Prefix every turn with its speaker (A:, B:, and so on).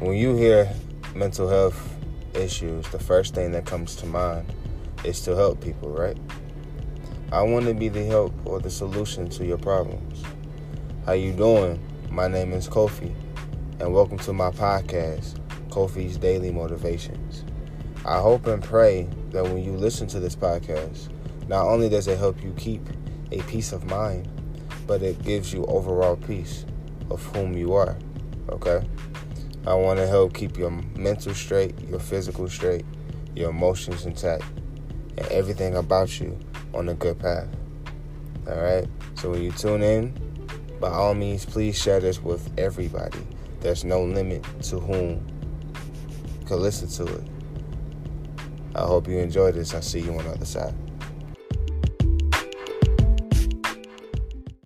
A: when you hear mental health issues, the first thing that comes to mind is to help people, right? I want to be the help or the solution to your problems. How you doing? My name is Kofi, and welcome to my podcast, Kofi's Daily Motivations. I hope and pray that when you listen to this podcast, not only does it help you keep a peace of mind, but it gives you overall peace of whom you are. Okay? I want to help keep your mental straight, your physical straight, your emotions intact, and everything about you on a good path. All right? So when you tune in, by all means, please share this with everybody. There's no limit to whom could listen to it. I hope you enjoy this. I'll see you on the other side.